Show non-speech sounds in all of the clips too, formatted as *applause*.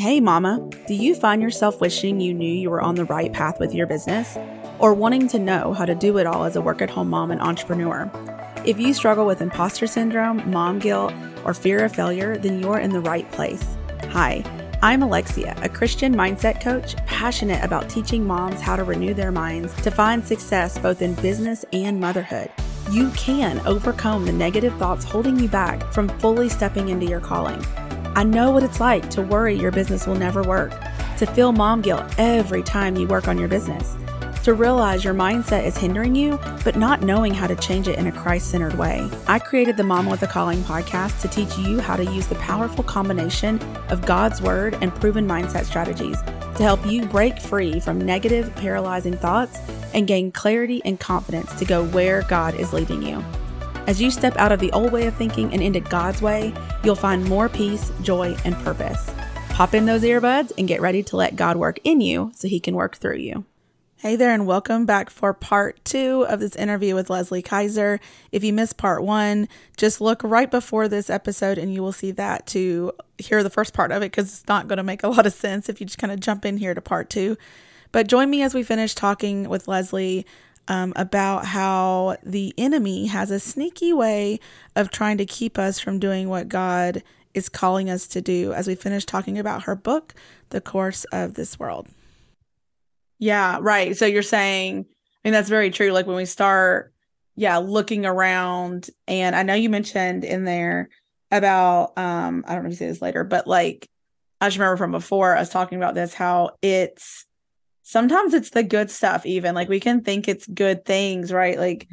Hey, Mama, do you find yourself wishing you knew you were on the right path with your business? Or wanting to know how to do it all as a work at home mom and entrepreneur? If you struggle with imposter syndrome, mom guilt, or fear of failure, then you're in the right place. Hi, I'm Alexia, a Christian mindset coach passionate about teaching moms how to renew their minds to find success both in business and motherhood. You can overcome the negative thoughts holding you back from fully stepping into your calling. I know what it's like to worry your business will never work, to feel mom guilt every time you work on your business, to realize your mindset is hindering you, but not knowing how to change it in a Christ centered way. I created the Mom with a Calling podcast to teach you how to use the powerful combination of God's Word and proven mindset strategies to help you break free from negative, paralyzing thoughts and gain clarity and confidence to go where God is leading you. As you step out of the old way of thinking and into God's way, you'll find more peace, joy, and purpose. Pop in those earbuds and get ready to let God work in you so he can work through you. Hey there, and welcome back for part two of this interview with Leslee Kiser. If you missed part one, just look right before this episode and you will see that to hear the first part of it because it's not going to make a lot of sense if you just kind of jump in here to part two. But join me as we finish talking with Leslee um, about how the enemy has a sneaky way of trying to keep us from doing what God is calling us to do as we finish talking about her book, The Course of This World. Yeah, right. So you're saying, I mean, that's very true. Like when we start, yeah, looking around, and I know you mentioned in there about, um, I don't know if you say this later, but like, I just remember from before us talking about this, how it's, sometimes it's the good stuff even like we can think it's good things right? Like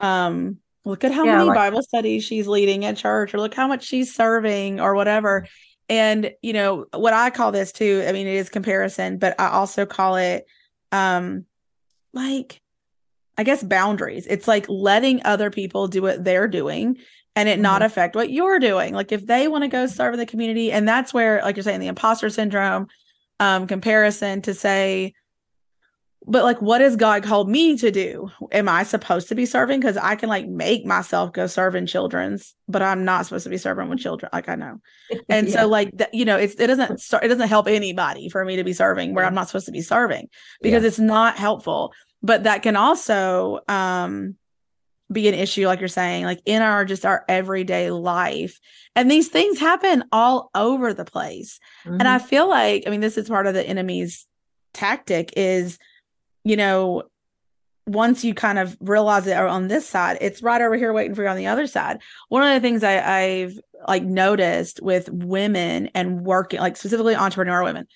um look at how yeah, many like- bible studies she's leading at church or look how much she's serving or whatever. And you know what i call this too i mean it is comparison but i also call it um like i guess boundaries. It's like letting other people do what they're doing and it mm-hmm. not affect what you're doing. Like if they want to go serve in the community and that's where like you're saying the imposter syndrome um comparison to say but like what has god called me to do? Am i supposed to be serving? Because i can like make myself go serve in children's but i'm not supposed to be serving with children. Like i know. *laughs* And yeah. so like th- you know it's it doesn't start it doesn't help anybody for me to be serving where i'm not supposed to be serving because yeah. it's not helpful. But that can also um be an issue like you're saying like in our just our everyday life. And these things happen all over the place. Mm-hmm. and i feel like i mean this is part of the enemy's tactic is you know, once you kind of realize it on this side, it's right over here waiting for you on the other side. One of the things I, I've like noticed with women and working, like specifically entrepreneur women,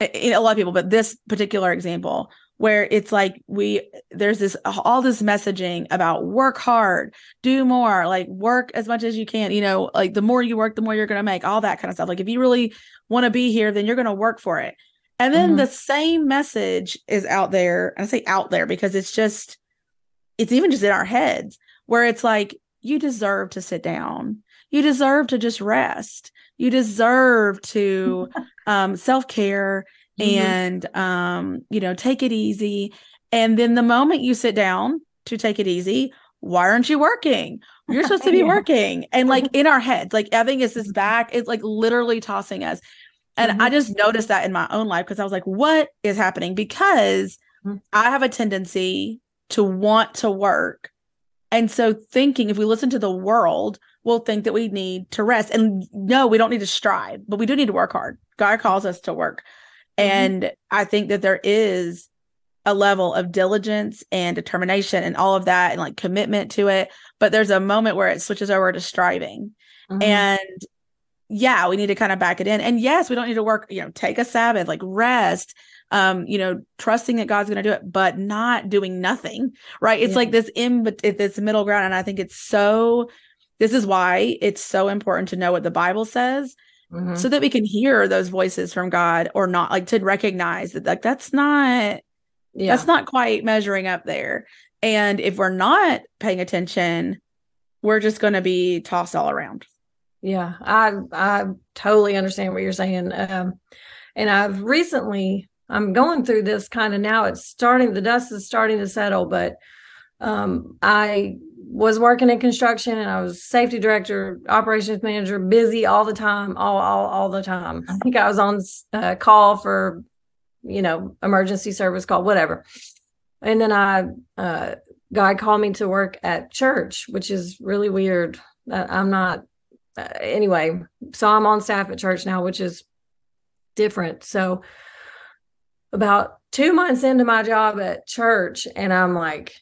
a lot of people, but this particular example where it's like we there's this all this messaging about work hard, do more, like work as much as you can. You know, like the more you work, the more you're going to make. All that kind of stuff. Like if you really want to be here, then you're going to work for it. And then mm-hmm. the same message is out there. I say out there because it's just, it's even just in our heads where it's like, you deserve to sit down. You deserve to just rest. You deserve to *laughs* um, self care mm-hmm. and, um, you know, take it easy. And then the moment you sit down to take it easy, why aren't you working? You're supposed to be *laughs* yeah. working. And like *laughs* in our heads, like I think it's this back, it's like literally tossing us. And mm-hmm. I just noticed that in my own life because I was like, what is happening? Because mm-hmm. I have a tendency to want to work. And so thinking if we listen to the world, we'll think that we need to rest. And no, we don't need to strive, but we do need to work hard. God calls us to work. Mm-hmm. And I think that there is a level of diligence and determination and all of that and like commitment to it. But there's a moment where it switches over to striving. Mm-hmm. And yeah, we need to kind of back it in. And yes, we don't need to work, you know, take a Sabbath, like rest, um, you know, trusting that God's going to do it, but not doing nothing, right? It's yeah. like this in this middle ground. And I think it's so, this is why it's so important to know what the Bible says mm-hmm. so that we can hear those voices from God or not, like to recognize that, like, that's not, yeah. that's not quite measuring up there. And if we're not paying attention, we're just going to be tossed all around. Yeah, I I totally understand what you're saying. Um, and I've recently I'm going through this kind of now. It's starting the dust is starting to settle, but um, I was working in construction and I was safety director, operations manager, busy all the time, all all all the time. I think I was on uh, call for, you know, emergency service call, whatever. And then I, uh, guy called me to work at church, which is really weird. I'm not uh, anyway. So I'm on staff at church now, which is different. So about two months into my job at church, and I'm like,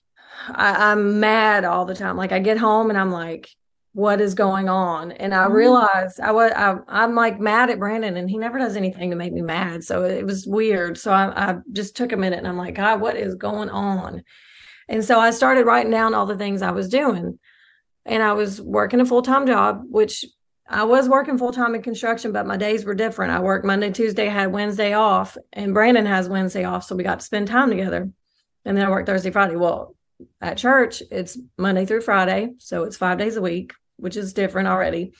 I, I'm mad all the time. Like I get home and I'm like, what is going on? And I mm-hmm. realized I was I, I'm like mad at Brandon, and he never does anything to make me mad. So it was weird. So I, I just took a minute and I'm like, God, what is going on? And so I started writing down all the things I was doing. And I was working a full time job, which I was working full time in construction, but my days were different. I worked Monday, Tuesday, had Wednesday off, and Brandon has Wednesday off. So we got to spend time together. And then I worked Thursday, Friday. Well, at church, it's Monday through Friday. So it's five days a week, which is different already.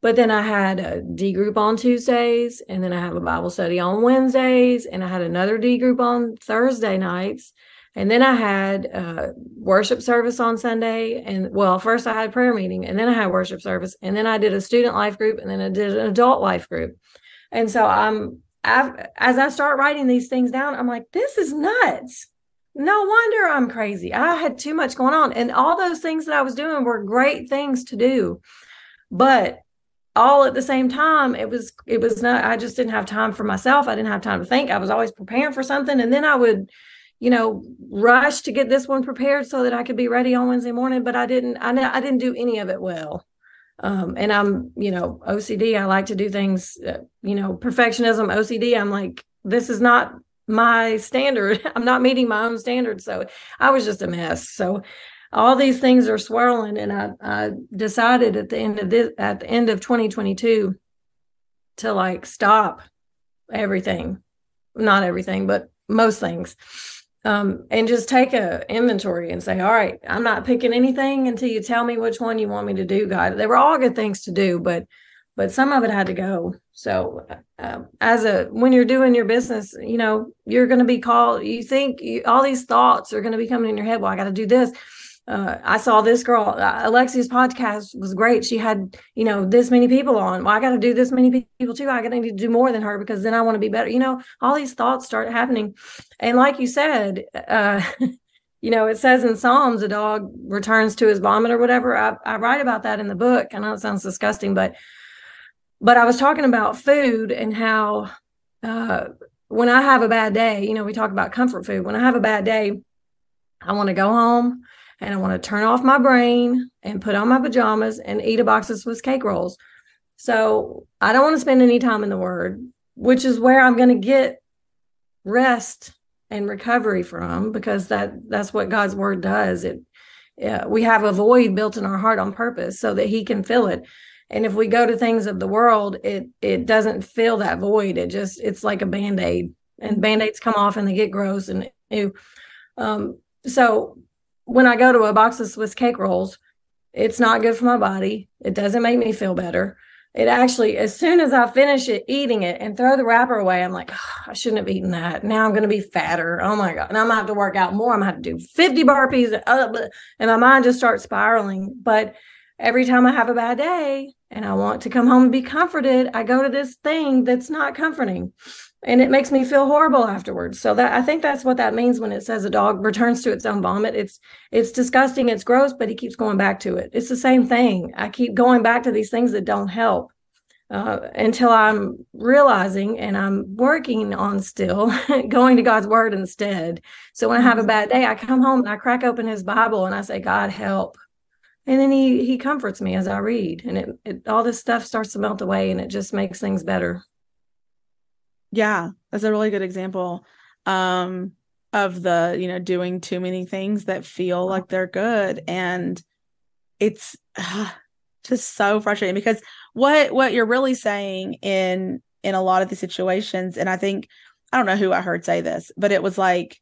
But then I had a D group on Tuesdays, and then I have a Bible study on Wednesdays, and I had another D group on Thursday nights. And then I had uh, worship service on Sunday. And well, first I had prayer meeting, and then I had worship service, and then I did a student life group, and then I did an adult life group. And so I'm, I've, as I start writing these things down, I'm like, this is nuts. No wonder I'm crazy. I had too much going on. And all those things that I was doing were great things to do. But all at the same time, it was, it was not, I just didn't have time for myself. I didn't have time to think. I was always preparing for something. And then I would, you know, rush to get this one prepared so that I could be ready on Wednesday morning. But I didn't, I, I didn't do any of it well. Um, and I'm, you know, OCD. I like to do things, uh, you know, perfectionism, OCD. I'm like, this is not my standard. *laughs* I'm not meeting my own standards. So I was just a mess. So all these things are swirling. And I, I decided at the end of this, at the end of 2022 to like stop everything, not everything, but most things. Um, and just take a inventory and say, all right, I'm not picking anything until you tell me which one you want me to do, God. They were all good things to do, but but some of it had to go. So, uh, as a when you're doing your business, you know you're going to be called. You think you, all these thoughts are going to be coming in your head. Well, I got to do this. Uh, I saw this girl, uh, Alexia's podcast was great. She had, you know, this many people on. Well, I got to do this many people too. I got to need to do more than her because then I want to be better. You know, all these thoughts start happening. And like you said, uh, *laughs* you know, it says in Psalms, a dog returns to his vomit or whatever. I, I write about that in the book. I know it sounds disgusting, but but I was talking about food and how uh, when I have a bad day, you know, we talk about comfort food. When I have a bad day, I want to go home and I want to turn off my brain and put on my pajamas and eat a box of Swiss cake rolls. So I don't want to spend any time in the Word, which is where I'm going to get rest and recovery from because that that's what God's Word does. It we have a void built in our heart on purpose so that He can fill it and if we go to things of the world it it doesn't fill that void it just it's like a band-aid and band-aids come off and they get gross and ew. um so when i go to a box of swiss cake rolls it's not good for my body. It doesn't make me feel better. It actually as soon as i finish it eating it and throw the wrapper away i'm like oh, i shouldn't have eaten that. Now i'm going to be fatter. Oh my god. And i'm going to have to work out more. I'm going to have to do 50 burpees uh, and my mind just starts spiraling. But every time I have a bad day and I want to come home and be comforted, I go to this thing that's not comforting and it makes me feel horrible afterwards. So that I think that's what that means when it says a dog returns to its own vomit. It's it's disgusting, it's gross, but he keeps going back to it. It's the same thing. I keep going back to these things that don't help. Uh, until I'm realizing and I'm working on still *laughs* going to God's word instead. So when I have a bad day, I come home and I crack open his Bible and I say, God, help and then he he comforts me as i read and it, it all this stuff starts to melt away and it just makes things better yeah that's a really good example um of the you know doing too many things that feel like they're good and it's uh, just so frustrating because what what you're really saying in in a lot of these situations and i think i don't know who i heard say this but it was like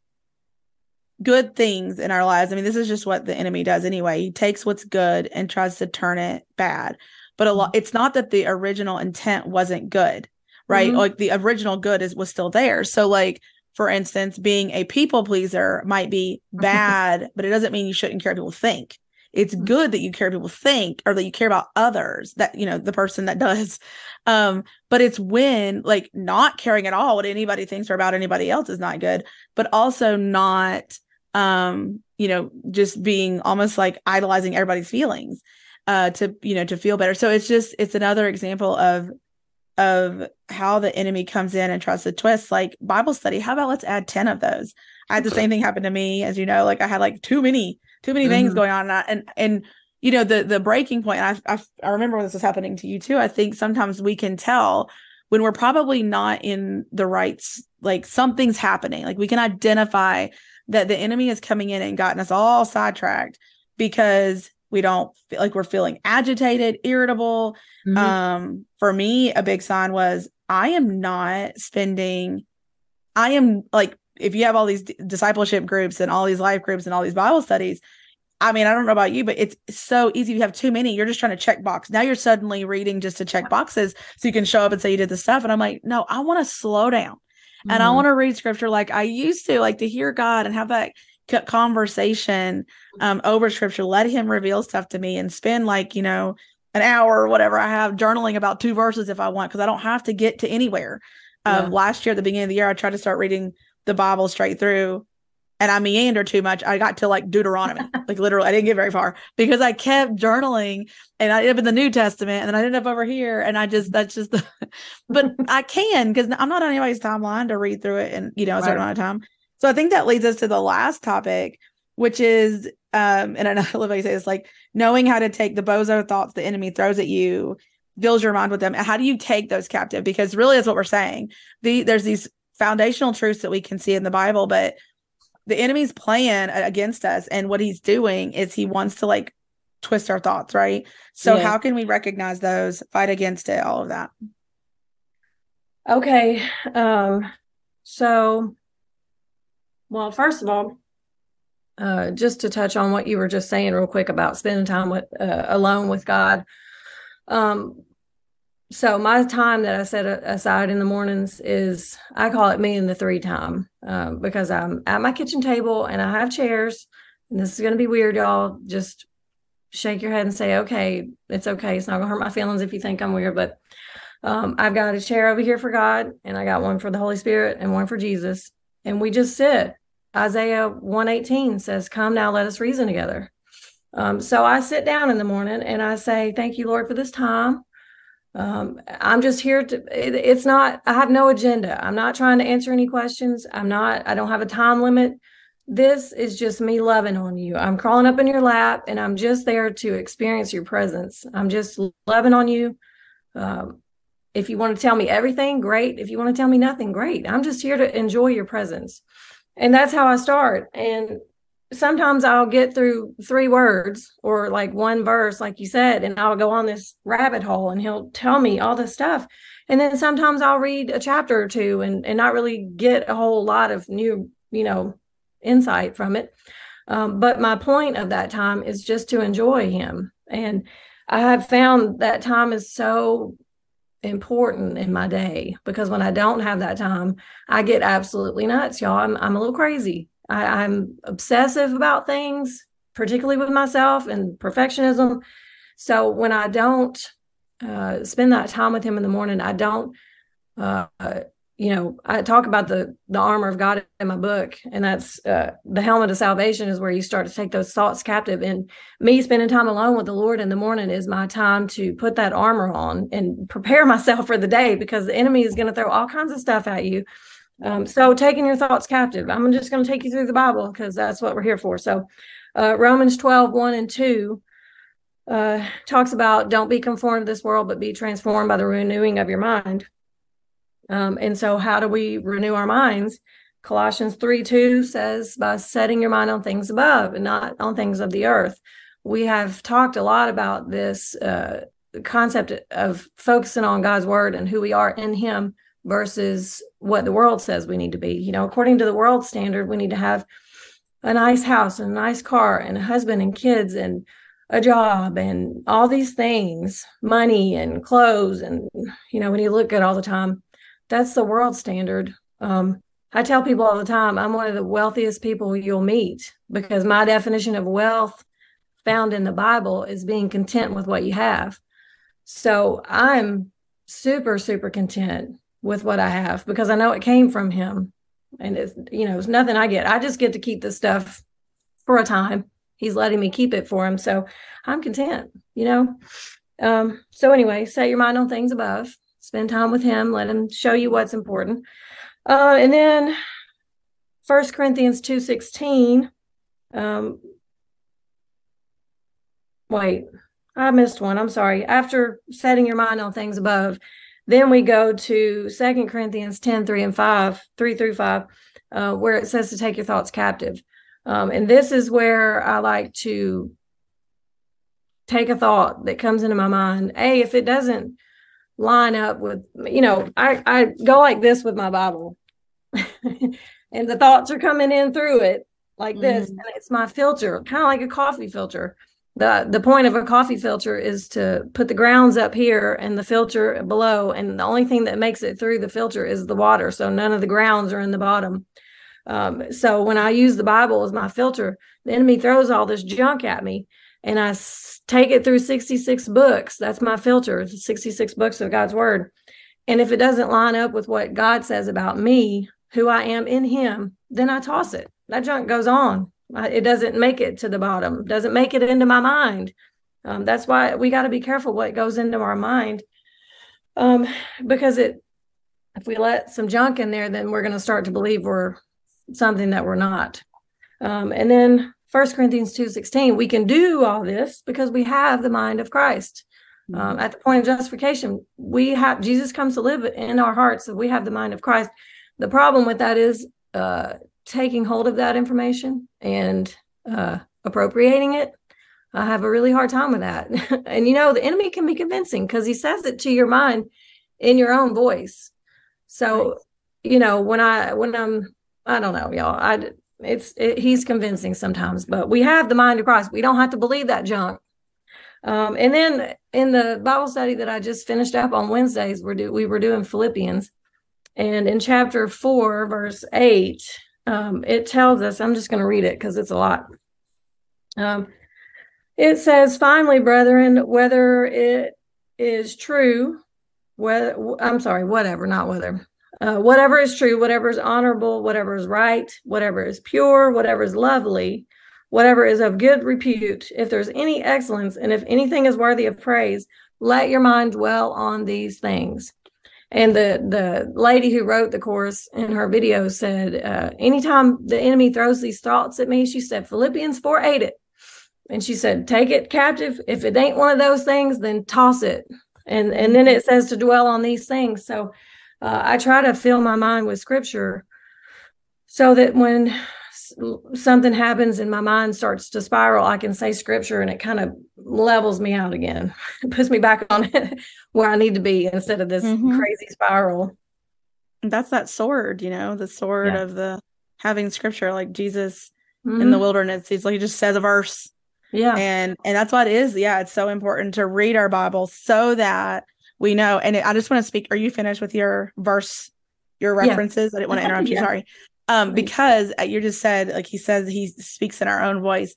good things in our lives. I mean, this is just what the enemy does anyway. He takes what's good and tries to turn it bad. But a lot mm-hmm. it's not that the original intent wasn't good, right? Mm-hmm. Like the original good is was still there. So like for instance, being a people pleaser might be *laughs* bad, but it doesn't mean you shouldn't care what people think. It's mm-hmm. good that you care what people think or that you care about others, that, you know, the person that does. *laughs* Um, but it's when like not caring at all what anybody thinks or about anybody else is not good, but also not, um, you know, just being almost like idolizing everybody's feelings uh to you know to feel better so it's just it's another example of of how the enemy comes in and tries to twist like Bible study. How about let's add 10 of those? I had the same thing happen to me, as you know, like I had like too many, too many mm-hmm. things going on. And, I, and, and, you know, the, the breaking point, I, I, I remember when this was happening to you too. I think sometimes we can tell when we're probably not in the right, like something's happening. Like we can identify that the enemy is coming in and gotten us all sidetracked because we don't feel like we're feeling agitated irritable mm-hmm. um for me a big sign was i am not spending i am like if you have all these discipleship groups and all these life groups and all these bible studies i mean i don't know about you but it's so easy you have too many you're just trying to check box now you're suddenly reading just to check boxes so you can show up and say you did the stuff and i'm like no i want to slow down mm-hmm. and i mm-hmm. want to read scripture like i used to like to hear god and have that conversation um, over scripture let him reveal stuff to me and spend like you know an hour or whatever i have journaling about two verses if i want because i don't have to get to anywhere um, yeah. last year at the beginning of the year i tried to start reading the bible straight through and i meandered too much i got to like deuteronomy *laughs* like literally i didn't get very far because i kept journaling and i ended up in the new testament and then i ended up over here and i just that's just the *laughs* but i can because i'm not on anybody's timeline to read through it in you know a certain right. amount of time so I think that leads us to the last topic, which is, um, and I know *laughs* I love how you say this, like knowing how to take the bozo thoughts the enemy throws at you, fills your mind with them. How do you take those captive? Because really, that's what we're saying. The there's these foundational truths that we can see in the Bible, but the enemy's plan against us, and what he's doing is he wants to like twist our thoughts, right? So yeah. how can we recognize those, fight against it, all of that? Okay. Um, so well, first of all, uh, just to touch on what you were just saying real quick about spending time with uh, alone with God. Um, so my time that I set aside in the mornings is I call it me and the three time um, because I'm at my kitchen table and I have chairs. And this is going to be weird, y'all. Just shake your head and say, okay, it's okay. It's not going to hurt my feelings if you think I'm weird, but um, I've got a chair over here for God and I got one for the Holy Spirit and one for Jesus. And we just sit Isaiah 118 says, Come now, let us reason together. Um, so I sit down in the morning and I say, Thank you, Lord, for this time. Um, I'm just here to, it, it's not, I have no agenda. I'm not trying to answer any questions. I'm not, I don't have a time limit. This is just me loving on you. I'm crawling up in your lap and I'm just there to experience your presence. I'm just loving on you. Um, if you want to tell me everything, great. If you want to tell me nothing, great. I'm just here to enjoy your presence and that's how I start. And sometimes I'll get through three words or like one verse, like you said, and I'll go on this rabbit hole and he'll tell me all this stuff. And then sometimes I'll read a chapter or two and, and not really get a whole lot of new, you know, insight from it. Um, but my point of that time is just to enjoy him. And I have found that time is so important in my day because when I don't have that time, I get absolutely nuts, y'all. I'm I'm a little crazy. I, I'm obsessive about things, particularly with myself and perfectionism. So when I don't uh, spend that time with him in the morning, I don't uh, you know, I talk about the the armor of God in my book, and that's uh, the helmet of salvation is where you start to take those thoughts captive. And me spending time alone with the Lord in the morning is my time to put that armor on and prepare *laughs* myself for the day because the enemy is going to throw all kinds of stuff at you. Um, so taking your thoughts captive, I'm just going to take you through the Bible because that's what we're here for. So uh, Romans 12, 1 and 2 uh, talks about don't be conformed to this world, but be transformed by the renewing of your mind. Um, and so, how do we renew our minds? Colossians 3 2 says, by setting your mind on things above and not on things of the earth. We have talked a lot about this uh, concept of focusing on God's word and who we are in Him versus what the world says we need to be. You know, according to the world standard, we need to have a nice house and a nice car and a husband and kids and a job and all these things, money and clothes. And, you know, when you look at all the time, that's the world standard. Um, I tell people all the time, I'm one of the wealthiest people you'll meet because my definition of wealth found in the Bible is being content with what you have. So I'm super, super content with what I have because I know it came from him. And it's, you know, it's nothing I get. I just get to keep this stuff for a time. He's letting me keep it for him. So I'm content, you know. Um, so anyway, set your mind on things above, spend time with him, let him show you what's important. Uh, and then First Corinthians 2.16 Um, wait, I missed one. I'm sorry. After setting your mind on things above, then we go to Second Corinthians 10, 3 and 5, 3 through 5, uh, where it says to take your thoughts captive. Um, and this is where I like to take a thought that comes into my mind. A, if it doesn't line up with, you know, I, I go like this with my Bible. *laughs* and the thoughts are coming in through it like this. Mm-hmm. And it's my filter, kind of like a coffee filter the the point of a coffee filter is to put the grounds up here and the filter below and the only thing that makes it through the filter is the water so none of the grounds are in the bottom um, so when i use the bible as my filter the enemy throws all this junk at me and i take it through 66 books. That's my filter 66 books of god's word. And if it doesn't line up with what god says about me who i am in him then i toss it. That junk goes on. It doesn't make it to the bottom doesn't make it into my mind. Um, that's why we got to be careful what goes into our mind. Um, because it if we let some junk in there then we're going to start to believe we're something that we're not. Um, and then First corinthians 2.16 we can do all this because we have the mind of christ um, mm-hmm. at the point of justification we have jesus comes to live in our hearts so we have the mind of christ the problem with that is uh, taking hold of that information and uh, appropriating it, I have a really hard time with that. *laughs* and you know, the enemy can be convincing because he says it to your mind in your own voice. So, right. you know, when I when I'm I don't know, y'all. I it's it, he's convincing sometimes, but we have the mind of Christ. We don't have to believe that junk. Um, and then in the Bible study that I just finished up on Wednesdays, we're do, we were doing Philippians, and in chapter four, verse eight, um, it tells us, I'm just going to read it because it's a lot. Um, it says, finally, brethren, whether it is true, whether, I'm sorry, whatever, not whether, uh, whatever is true, whatever is honorable, whatever is right, whatever is pure, whatever is lovely, whatever is of good repute, if there's any excellence, and if anything is worthy of praise, let your mind dwell on these things. And the the lady who wrote the course in her video said, uh, anytime the enemy throws these thoughts at me, she said, Philippians 4 8 it. And she said, take it captive. If it ain't one of those things, then toss it. And and then it says to dwell on these things. So uh, I try to fill my mind with scripture so that when something happens and my mind starts to spiral, I can say scripture and it kind of levels me out again. It *laughs* puts me back on it *laughs* where I need to be instead of this mm-hmm. crazy spiral. That's that sword, you know, the sword yeah. of the having scripture like Jesus mm-hmm. in the mm-hmm. wilderness. He's like he just says a verse. Yeah. And and that's what it is. Yeah, it's so important to read our Bible so that we know. And I just want to speak. Are you finished with your verse, your references? Yeah. I didn't want to interrupt yeah. you. Sorry um because uh, you just said like he says he speaks in our own voice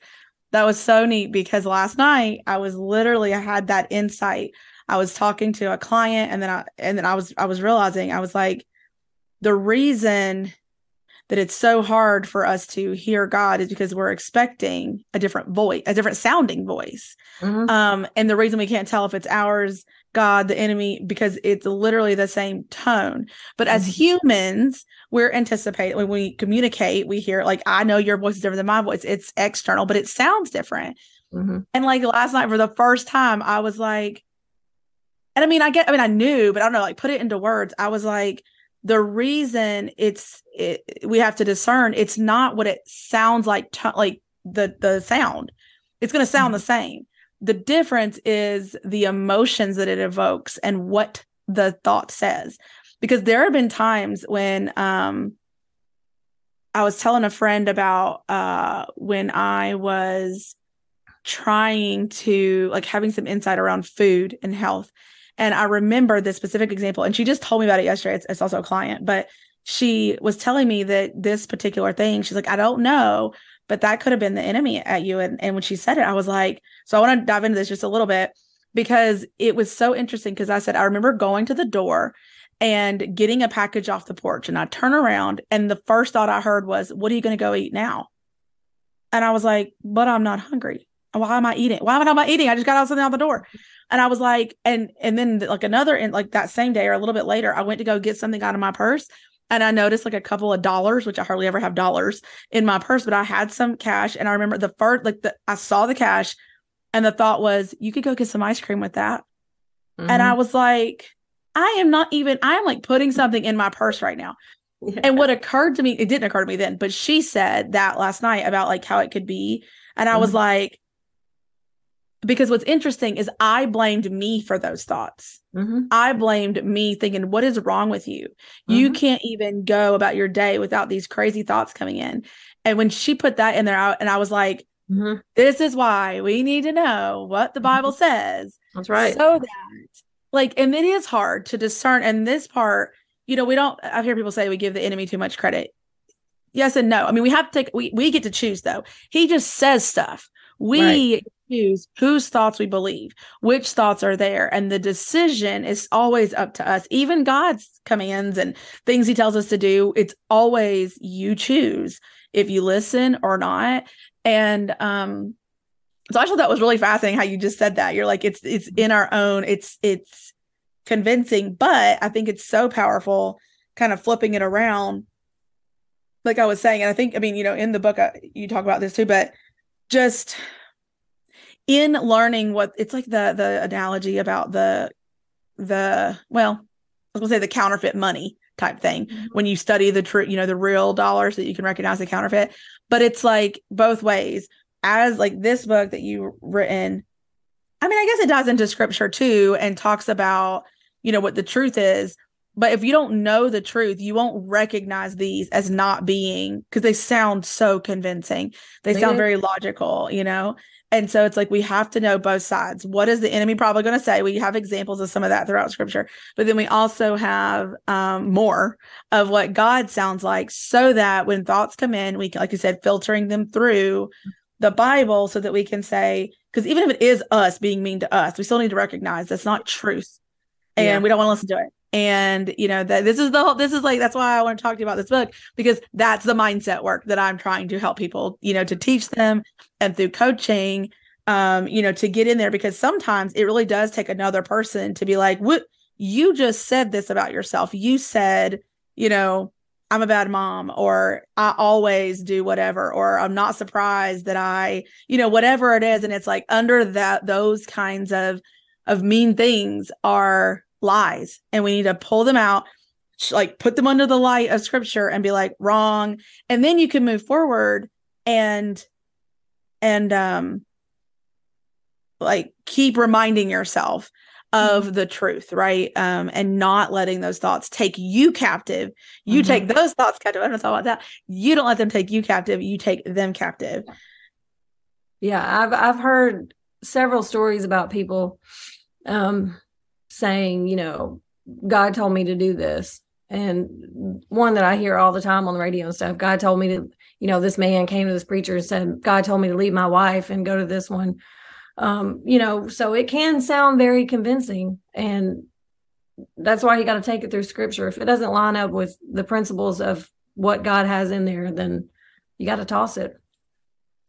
that was so neat because last night i was literally i had that insight i was talking to a client and then i and then i was i was realizing i was like the reason that it's so hard for us to hear god is because we're expecting a different voice a different sounding voice mm-hmm. um and the reason we can't tell if it's ours God, the enemy, because it's literally the same tone. But as mm-hmm. humans, we're anticipating when we communicate, we hear like, I know your voice is different than my voice. It's external, but it sounds different. Mm-hmm. And like last night, for the first time, I was like, and I mean, I get, I mean, I knew, but I don't know, like put it into words. I was like, the reason it's it, we have to discern it's not what it sounds like, t- like the the sound. It's going to sound mm-hmm. the same the difference is the emotions that it evokes and what the thought says. Because there have been times when um, I was telling a friend about uh, when I was trying to like having some insight around food and health. And I remember this specific example, and she just told me about it yesterday. It's, it's also a client, but she was telling me that this particular thing, she's like, I don't know, but that could have been the enemy at you. And, and when she said it, I was like, so I want to dive into this just a little bit because it was so interesting. Because I said, I remember going to the door and getting a package off the porch, and I turn around, and the first thought I heard was, What are you going to go eat now? And I was like, But I'm not hungry. Why am I eating? Why am I not eating? I just got out something out the door. And I was like, and and then like another and like that same day or a little bit later, I went to go get something out of my purse and I noticed like a couple of dollars, which I hardly ever have dollars in my purse, but I had some cash. And I remember the first, like the, I saw the cash and the thought was, you could go get some ice cream with that. Mm-hmm. And I mm-hmm. was like, I am not even, I am like putting something in my purse right now. Yeah. And what occurred to me, it didn't occur to me then, but she said that last night about like how it could be. And I mm-hmm. was like, because what's interesting is I blamed me for those thoughts. Mm-hmm. I blamed me thinking, what is wrong with you? Mm-hmm. You can't even go about your day without these crazy thoughts coming in. And when she put that in there, out and I was like, mm-hmm. this is why we need to know what the Bible mm-hmm. says. That's right. So that, like, and it is hard to discern. And this part, you know, we don't, I hear people say we give the enemy too much credit. Yes and no. I mean, we have to take, we, we get to choose though. He just says stuff. We right choose whose thoughts we believe, which thoughts are there. And the decision is always up to us. Even God's commands and things he tells us to do, it's always you choose if you listen or not. And um so I thought that was really fascinating how you just said that. You're like, it's it's in our own, it's it's convincing, but I think it's so powerful, kind of flipping it around. Like I was saying, and I think, I mean, you know, in the book, uh, you talk about this too, but just in learning what it's like the the analogy about the the well i was gonna say the counterfeit money type thing. Mm-hmm. when you study the true you know the real dollars that you can recognize the counterfeit. But it's like both ways. As like this book that you written i mean i guess it dives into scripture too and talks about you know what the truth is but if you don't know the truth you won't recognize these as not being because they sound so convincing they, they sound very logical you know and so it's like we have to know both sides. What is the enemy probably going to say? We have examples of some of that throughout scripture, but then we also have um, more of what God sounds like so that when thoughts come in, we can, like you said, filtering them through the Bible so that we can say, because even if it is us being mean to us, we still need to recognize that's not truth. And yeah. we don't want to listen to it and you know that this is the whole this is like that's why i want to talk to you about this book because that's the mindset work that i'm trying to help people you know to teach them and through coaching um you know to get in there because sometimes it really does take another person to be like what you just said this about yourself. You said you know i'm a bad mom or i always do whatever or i'm not surprised that i you know whatever it is. And it's like under that those kinds of of mean things are lies and we need to pull them out like put them under the light of scripture and be like wrong. And then you can move forward and and um like keep reminding yourself of mm-hmm. the truth right? Um and not letting those thoughts take you captive. You mm-hmm. take those thoughts captive. I don't talk about that. You don't let them take you captive. You take them captive. Yeah i've i've heard several stories about people um saying, you know, God told me to do this. And one that I hear all the time on the radio and stuff, God told me to, you know, this man came to this preacher and said, God told me to leave my wife and go to this one. Um, you know, so it can sound very convincing. And that's why you got to take it through scripture. If it doesn't line up with the principles of what God has in there, then you got to toss it.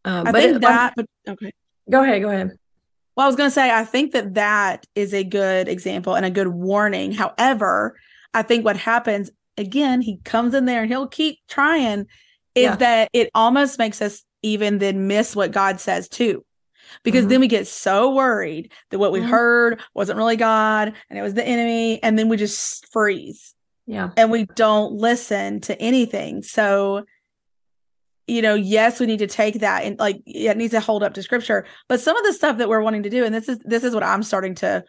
Uh, I but think it, that, but okay. Go ahead. Go ahead. Well, I was going to say, I think that that is a good example and a good warning. However, I think what happens again, he comes in there and he'll keep trying, is yeah. that it almost makes us even then miss what God says too. Because mm-hmm. then we get so worried that what we mm-hmm. heard wasn't really God and it was the enemy. And then we just freeze. Yeah. And we don't listen to anything. So, you know, yes, we need to take that and like it needs to hold up to scripture. But some of the stuff that we're wanting to do, and this is this is what I'm starting to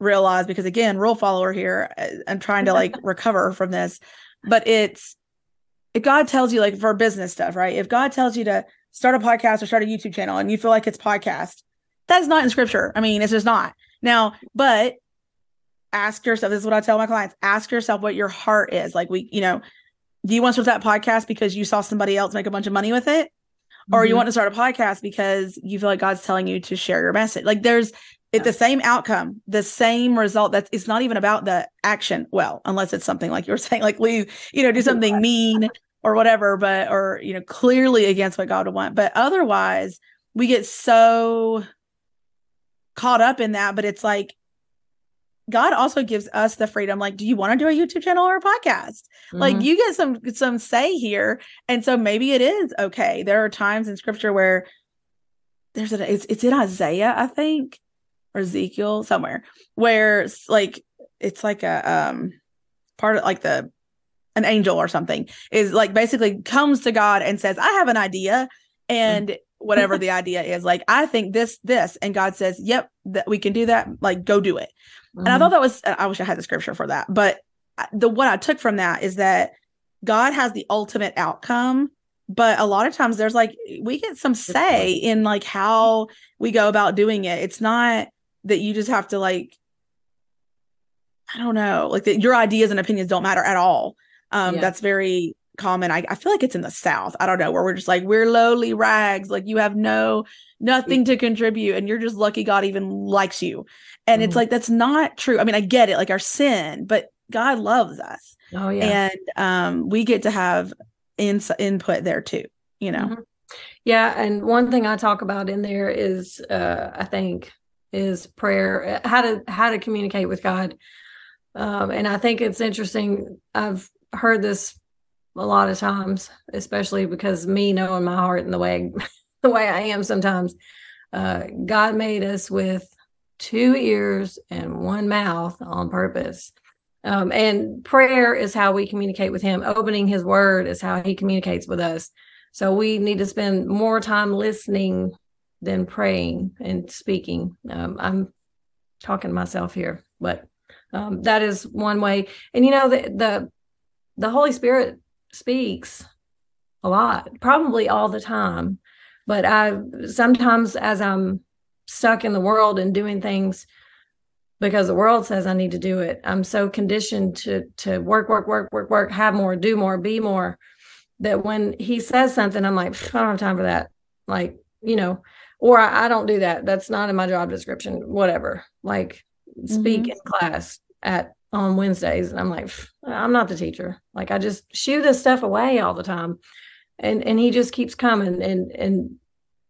realize because again, rule follower here, uh, I'm trying to like *laughs* recover from this. But it's if God tells you like for business stuff, right? If God tells you to start a podcast or start a YouTube channel and you feel like it's podcast, that's not in scripture. I mean, it's just not. Now, but ask yourself, this is what I tell my clients, ask yourself what your heart is. Like we, you know, do you want to start that podcast because you saw somebody else make a bunch of money with it? Or you Mhm. want to start a podcast because you feel like God's telling you to share your message? Like there's it's the same outcome, the same result. That's it's not even about the action. Well, unless it's something like you were *laughs* saying, like leave, you know, do something mean or whatever, but or you know, clearly against what God would want. But otherwise, we get so caught up in that. But it's like God also gives us the freedom. Like, do you want to do a YouTube channel or a podcast? Like Mhm. you get some some say here. And so maybe it is okay. There are times in scripture where there's a it's it's in Isaiah, I think, or Ezekiel, somewhere, where it's like it's like a um part of like the an angel or something is like basically comes to God and says, I have an idea. And whatever *laughs* the idea is, like, I think this, this. And God says, Yep, that we can do that. Like, go do it. And I Mhm. thought that was, I wish I had the scripture for that. But the what I took from that is that God has the ultimate outcome. But a lot of times there's like, we get some say in like how we go about doing it. It's not that you just have to like, I don't know, like that your ideas and opinions don't matter at all. Um, Yeah. That's very common. I, I feel like it's in the South. I don't know, where we're just like, we're lowly rags. Like you have no, nothing to contribute and you're just lucky God even likes you. And it's Mhm. like, that's not true. I mean, I get it, like our sin, but God loves us. Oh yeah. And um, we get to have ins- input there too, you know? Mhm. Yeah, and one thing I talk about in there is uh I think is prayer, uh, how to how to communicate with God. Um and I think it's interesting. I've heard this a lot of times, especially because me knowing my heart and the way *laughs* the way I am sometimes. Uh God made us with two ears and one mouth on purpose. Um, and prayer is how we communicate with him. Opening his word is how he communicates with us. So we need to spend more time listening than praying and speaking. Um, I'm talking to myself here, but um, that is one way. And you know, the, the the Holy Spirit speaks a lot, probably all the time. But I sometimes, as I'm stuck in the world and doing things because the world says I need to do it, I'm so conditioned to to work, work, work, work, work, have more, do more, be more that when he says something, I'm like, I don't have time for that. Like, you know, or I, I don't do that. That's not in my job description, whatever. Like, speak Mhm. in class at on Wednesdays. And I'm like, I'm not the teacher. Like, I just shoo this stuff away all the time. And and he just keeps coming. And and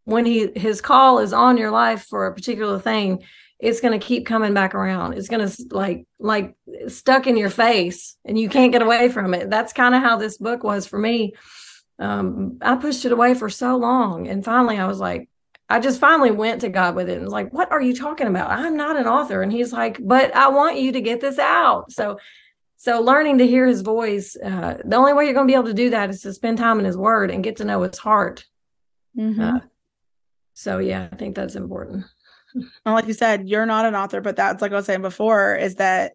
when he his call is on your life for a particular thing, it's to keep coming back around. It's to like like stuck in your face and you can't get away from it. That's kind of how this book was for me. Um, I pushed it away for so long. And finally I was like, I just finally went to God with it and was like, what are you talking about? I'm not an author. And he's like, but I want you to get this out. So so learning to hear his voice, uh, the only way you're going to be able to do that is to spend time in his word and get to know his heart. Mhm. Uh, so yeah, I think that's important. And like you said, you're not an author, but that's like I was saying before, is that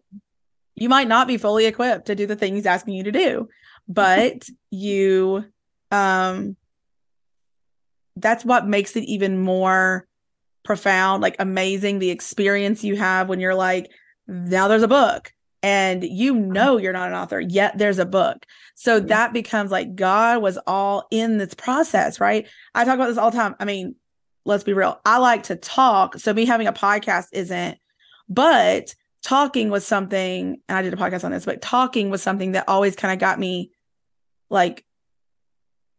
you might not be fully equipped to do the thing he's asking you to do, *laughs* but you um that's what makes it even more profound, like amazing the experience you have when you're like, now there's a book and you know you're not an author, yet there's a book. So that becomes like God was all in this process, right? I talk about this all the time. I mean, let's be real. I like to talk. So me having a podcast isn't, but talking was something, and I did a podcast on this, but talking was something that always kind of got me like,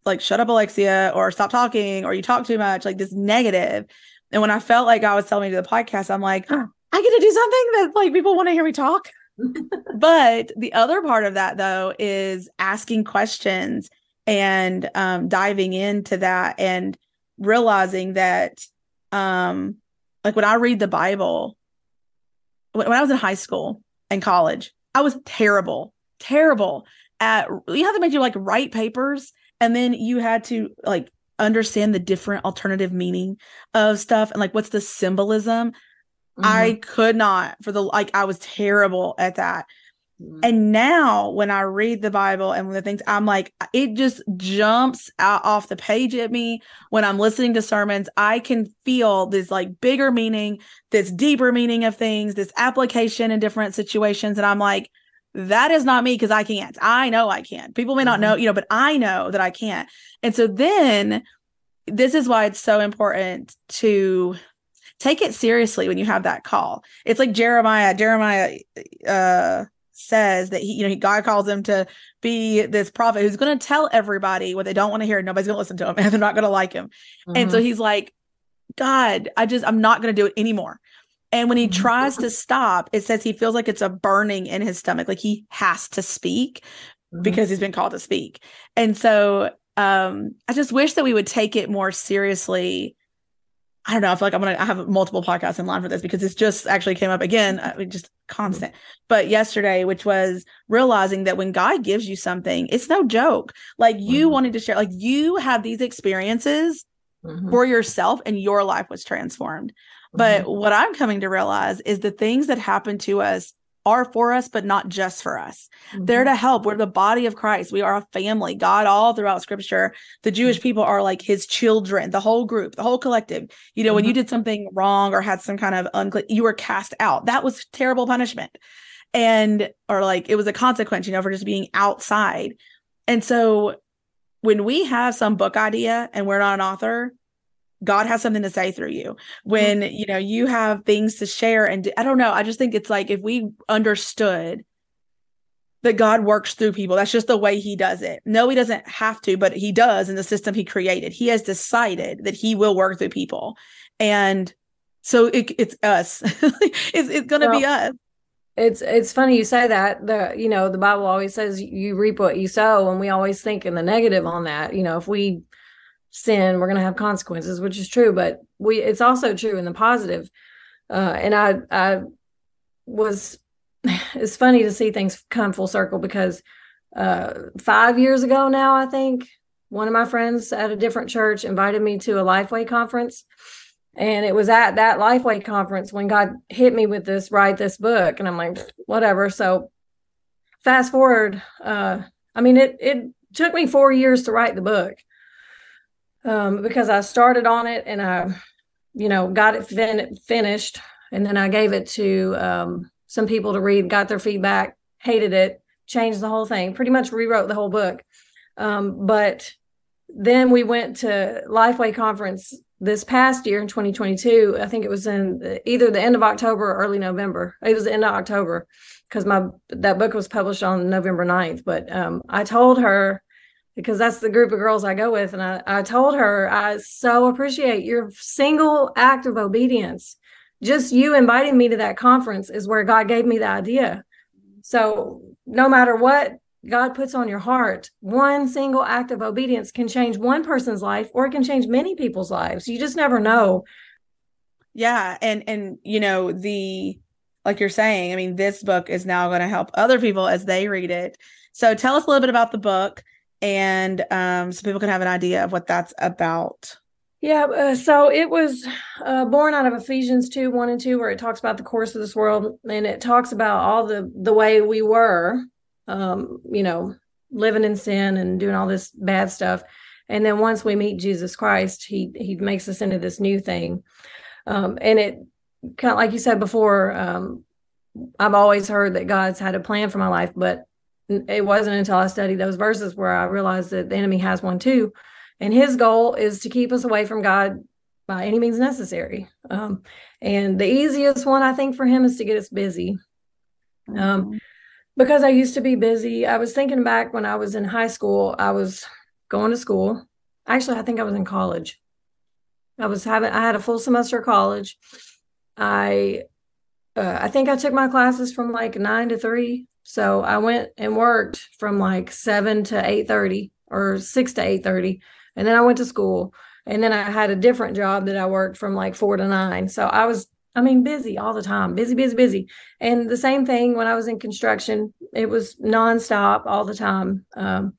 like shut up, Alexia, or stop talking, or you talk too much, like this negative. And when I felt like i was telling to the podcast, I'm like, "Huh, I get to do something that like people want to hear me talk. *laughs* but the other part of that though is asking questions and um, diving into that and realizing that um like when i read the bible when, when i was in high school and college i was terrible terrible at you have to make you like write papers and then you had to like understand the different alternative meaning of stuff and like what's the symbolism i could not for the like i was terrible at that Mhm. and now when I read the Bible and the things, I'm like, it just jumps out off the page at me when I'm listening to sermons. I can feel this like bigger meaning, this deeper meaning of things, this application in different situations. And I'm like, that is not me because I can't. I know I can't. People may not know, you know, but I know that I can't. And so then this is why it's so important to take it seriously when you have that call. It's like Jeremiah, Jeremiah uh says that he, you know, God calls him to be this prophet who's going to tell everybody what they don't want to hear. Nobody's going to listen to him *laughs* and they're not going to like him. Mm-hmm. And so mm-hmm. he's like, God, I just, I'm not going to do it anymore. And when he mm-hmm. tries to stop, it says he feels like it's a burning in his stomach, like he has to speak mm-hmm. because he's been called to speak. And so um, I just wish that we would take it more seriously I don't know. I feel like I'm gonna I have multiple podcasts in line for this because this just actually came up again, I mean, just constant. But yesterday, which was realizing that when God gives you something, it's no joke. Like you mm-hmm. wanted to share, like you have these experiences mm-hmm. for yourself, and your life was transformed. Mm-hmm. But what I'm coming to realize is the things that happen to us are for us, but not just for us. Mm-hmm. They're to help. We're the body of Christ. We are a family. God, all throughout scripture, the Jewish mm-hmm. people are like his children, the whole group, the whole collective. You know, mm-hmm. when you mm-hmm. did something wrong or had some kind of unclean, you were cast out. That was terrible punishment. And, or like it was a consequence, you know, for just being outside. And so when we have some book idea and we're not an author, God has something to say through you. When, mm-hmm. you know, you have things to share and I don't know, I just think it's like if we understood that God works through people, that's just the way he does it. No, he doesn't have to, but he does in the system he created. He has decided that he will work through people. And so it, it's us. *laughs* it's it's going to well, be us. It's it's funny you say that. The you know, the Bible always says you reap what you sow and we always think in the negative on that. You know, if we sin we're going to have consequences which is true but we it's also true in the positive. Uh, and i i was *laughs* it's funny to see things come full circle because uh, five years ago now i think one of my friends at a different church invited me to a lifeway conference. And it was at that lifeway conference when god hit me with this write this book. And i'm like whatever. So fast forward uh, i mean it it took me four years to write the book um, because I started on it and I, you know, got it fin- finished, and then I gave it to um, some people to read, got their feedback, hated it, changed the whole thing, pretty much rewrote the whole book. Um, but then we went to Lifeway conference this past year in 2022. I think it was in either the end of October or early November. It was the end of October because my that book was published on November 9th. But um, I told her because that's the group of girls I go with. And I, I told her, I so appreciate your single act of obedience. Just you inviting me to that conference is where God gave me the idea. So no matter what God puts on your heart, one single act of obedience can change one person's life or it can change many people's lives. You just never know. Yeah. And, and, you know, the, like you're saying, I mean, this book is now going to help other people as they read it. So tell us a little bit about the book and um, so people can have an idea of what that's about. Yeah, uh, so it was uh, born out of Ephesians 2 1 and 2, where it talks about the course of this world and it talks about all the, the way we were, um, you know, living in sin and doing all this bad stuff. And then once we meet Jesus Christ, he he makes us into this new thing. Um, and it kind of like you said before, um, I've always heard that God's had a plan for my life, but it wasn't until I studied those verses where I realized that the enemy has one too. And his goal is to keep us away from God by any means necessary. Um, and the easiest one, I think, for him is to get us busy. Um, mm-hmm. because I used to be busy. I was thinking back when I was in high school, I was going to school. Actually, I think I was in college. I was having, I had a full semester of college. I, uh, I think I took my classes from like nine to three so I went and worked from like seven to eight thirty or six to eight thirty, and then I went to school. And then I had a different job that I worked from like four to nine. So I was, I mean, busy all the time, busy, busy, busy. And the same thing when I was in construction, it was nonstop all the time. Um,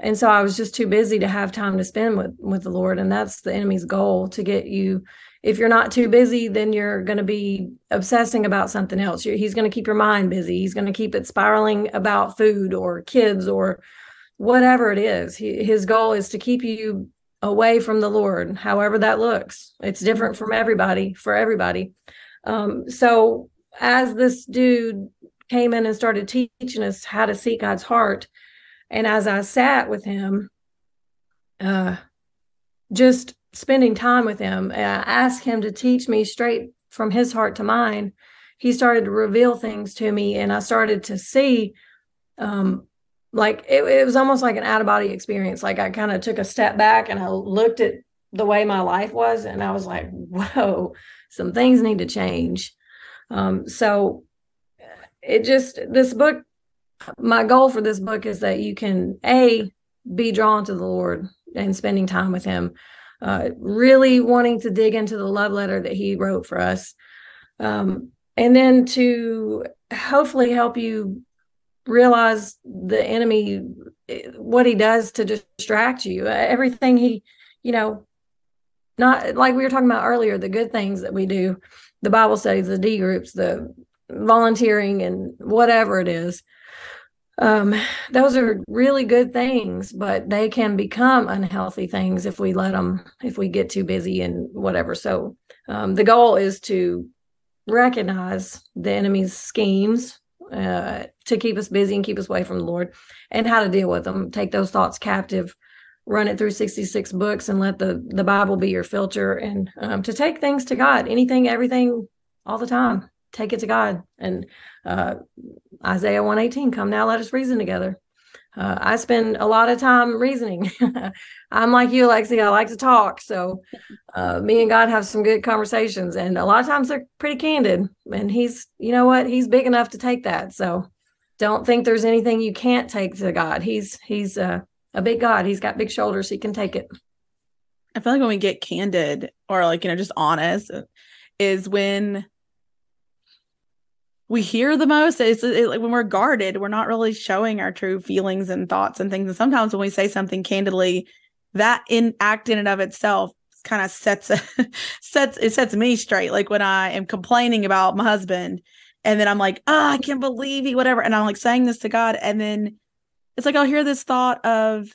and so I was just too busy to have time to spend with with the Lord. And that's the enemy's goal to get you if you're not too busy, then you're going to be obsessing about something else. He's going to keep your mind busy. He's going to keep it spiraling about food or kids or whatever it is. He, his goal is to keep you away from the Lord, however that looks. It's different from everybody, for everybody. Um, so as this dude came in and started teaching us how to seek God's heart. And as I sat with him, uh, just spending time with him, and I asked him to teach me straight from his heart to mine. He started to reveal things to me, and I started to see, um, like it, it was almost like an out of body experience. Like I kind of took a step back and I looked at the way my life was, and I was like, "Whoa, some things need to change." Um, so it just this book my goal for this book is that you can a be drawn to the lord and spending time with him uh, really wanting to dig into the love letter that he wrote for us. Um, and then to hopefully help you realize the enemy what he does to distract you. Everything he you know not like we were talking about earlier the good things that we do the bible studies the d groups the volunteering and whatever it is um, those are really good things but they can become unhealthy things if we let them if we get too busy and whatever. So um, the goal is to recognize the enemy's schemes uh, to keep us busy and keep us away from the lord and how to deal with them take those thoughts captive run it through 66 books and let the the bible be your filter and um, to take things to god. Anything everything all the time. Take it to God. And uh, Isaiah 118, come now, let us reason together. Uh, I spend a lot of time reasoning. *laughs* I'm like you, Lexi. I like to talk. So uh, me and God have some good conversations, and a lot of times they're pretty candid. And He's, you know what? He's big enough to take that. So don't think there's anything you can't take to God. He's He's uh, a big God. He's got big shoulders. He can take it. I feel like when we get candid or like you know just honest, is when we hear the most it's it, like when we're guarded we're not really showing our true feelings and thoughts and things. And sometimes when we say something candidly that in act in and of itself kind of sets a, *laughs* sets it sets me straight. Like when i am complaining about my husband and then i'm like oh i can't believe he whatever and i'm like saying this to god and then it's like i'll hear this thought of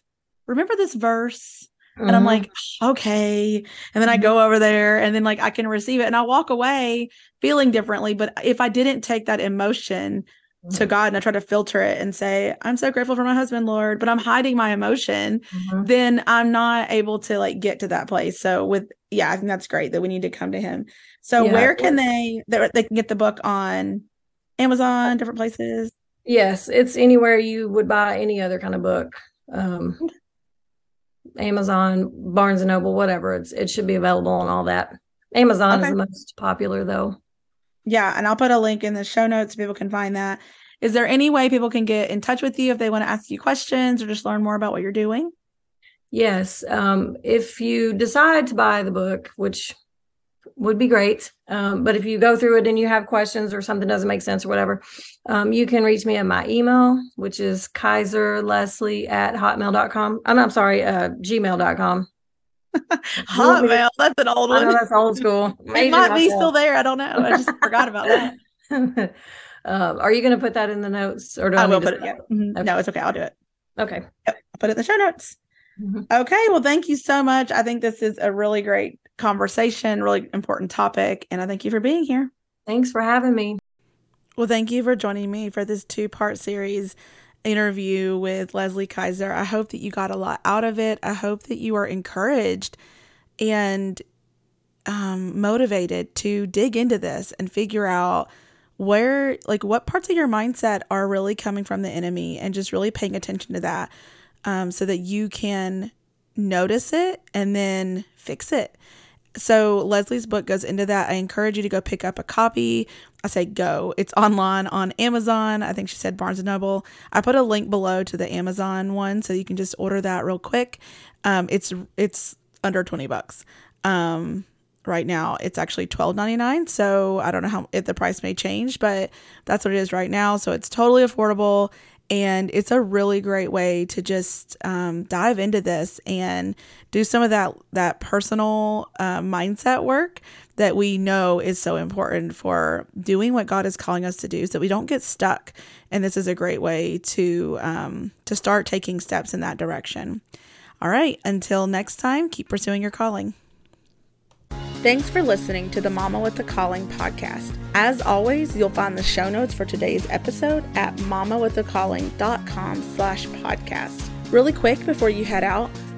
remember this verse and I'm like, mm-hmm. okay. And then I mm-hmm. go over there and then like I can receive it and I walk away feeling differently. But if I didn't take that emotion mm-hmm. to God and I try to filter it and say, I'm so grateful for my husband, Lord, but I'm hiding my emotion, mm-hmm. then I'm not able to like get to that place. So with yeah, I think that's great that we need to come to him. So yeah. where can they they can get the book on Amazon, different places? Yes, it's anywhere you would buy any other kind of book. Um, Amazon, Barnes and Noble, whatever. It's it should be available on all that. Amazon okay. is the most popular though. Yeah, and I'll put a link in the show notes so people can find that. Is there any way people can get in touch with you if they want to ask you questions or just learn more about what you're doing? Yes. Um, if you decide to buy the book, which would be great. Um, but if you go through it and you have questions or something doesn't make sense or whatever, um, you can reach me at my email, which is Kiser Leslee at hotmail.com. I'm, I'm sorry, uh, gmail.com. *laughs* Hotmail, that's an old one. that's old school. *laughs* it might be still there. I don't know. I just *laughs* forgot about that. Uh, are you going to put that in the notes or do I, I will put it? Yeah. Mm-hmm. Okay. No, it's okay. I'll do it. Okay. Yep. I'll put it in the show notes. Mm-hmm. Okay. Well, thank you so much. I think this is a really great conversation, really important topic. And I thank you for being here. Thanks for having me. Well, thank you for joining me for this two part series interview with Leslee Kiser. I hope that you got a lot out of it. I hope that you are encouraged and um, motivated to dig into this and figure out where, like, what parts of your mindset are really coming from the enemy and just really paying attention to that um, so that you can notice it and then fix it. So Leslee's book goes into that. I encourage you to go pick up a copy. I say go. It's online on Amazon. I think she said Barnes and Noble. I put a link below to the Amazon one so you can just order that real quick. Um, it's it's under 20 bucks. Um, right now it's actually $12.99 so i don't know how if the price may change but that's what it is right now so it's totally affordable and it's a really great way to just um, dive into this and do some of that that personal uh, mindset work that we know is so important for doing what God is calling us to do, so we don't get stuck. And this is a great way to um, to start taking steps in that direction. All right, until next time, keep pursuing your calling. Thanks for listening to the Mama with a Calling podcast. As always, you'll find the show notes for today's episode at mamawithacalling.com slash podcast. Really quick before you head out,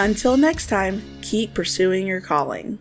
Until next time, keep pursuing your calling.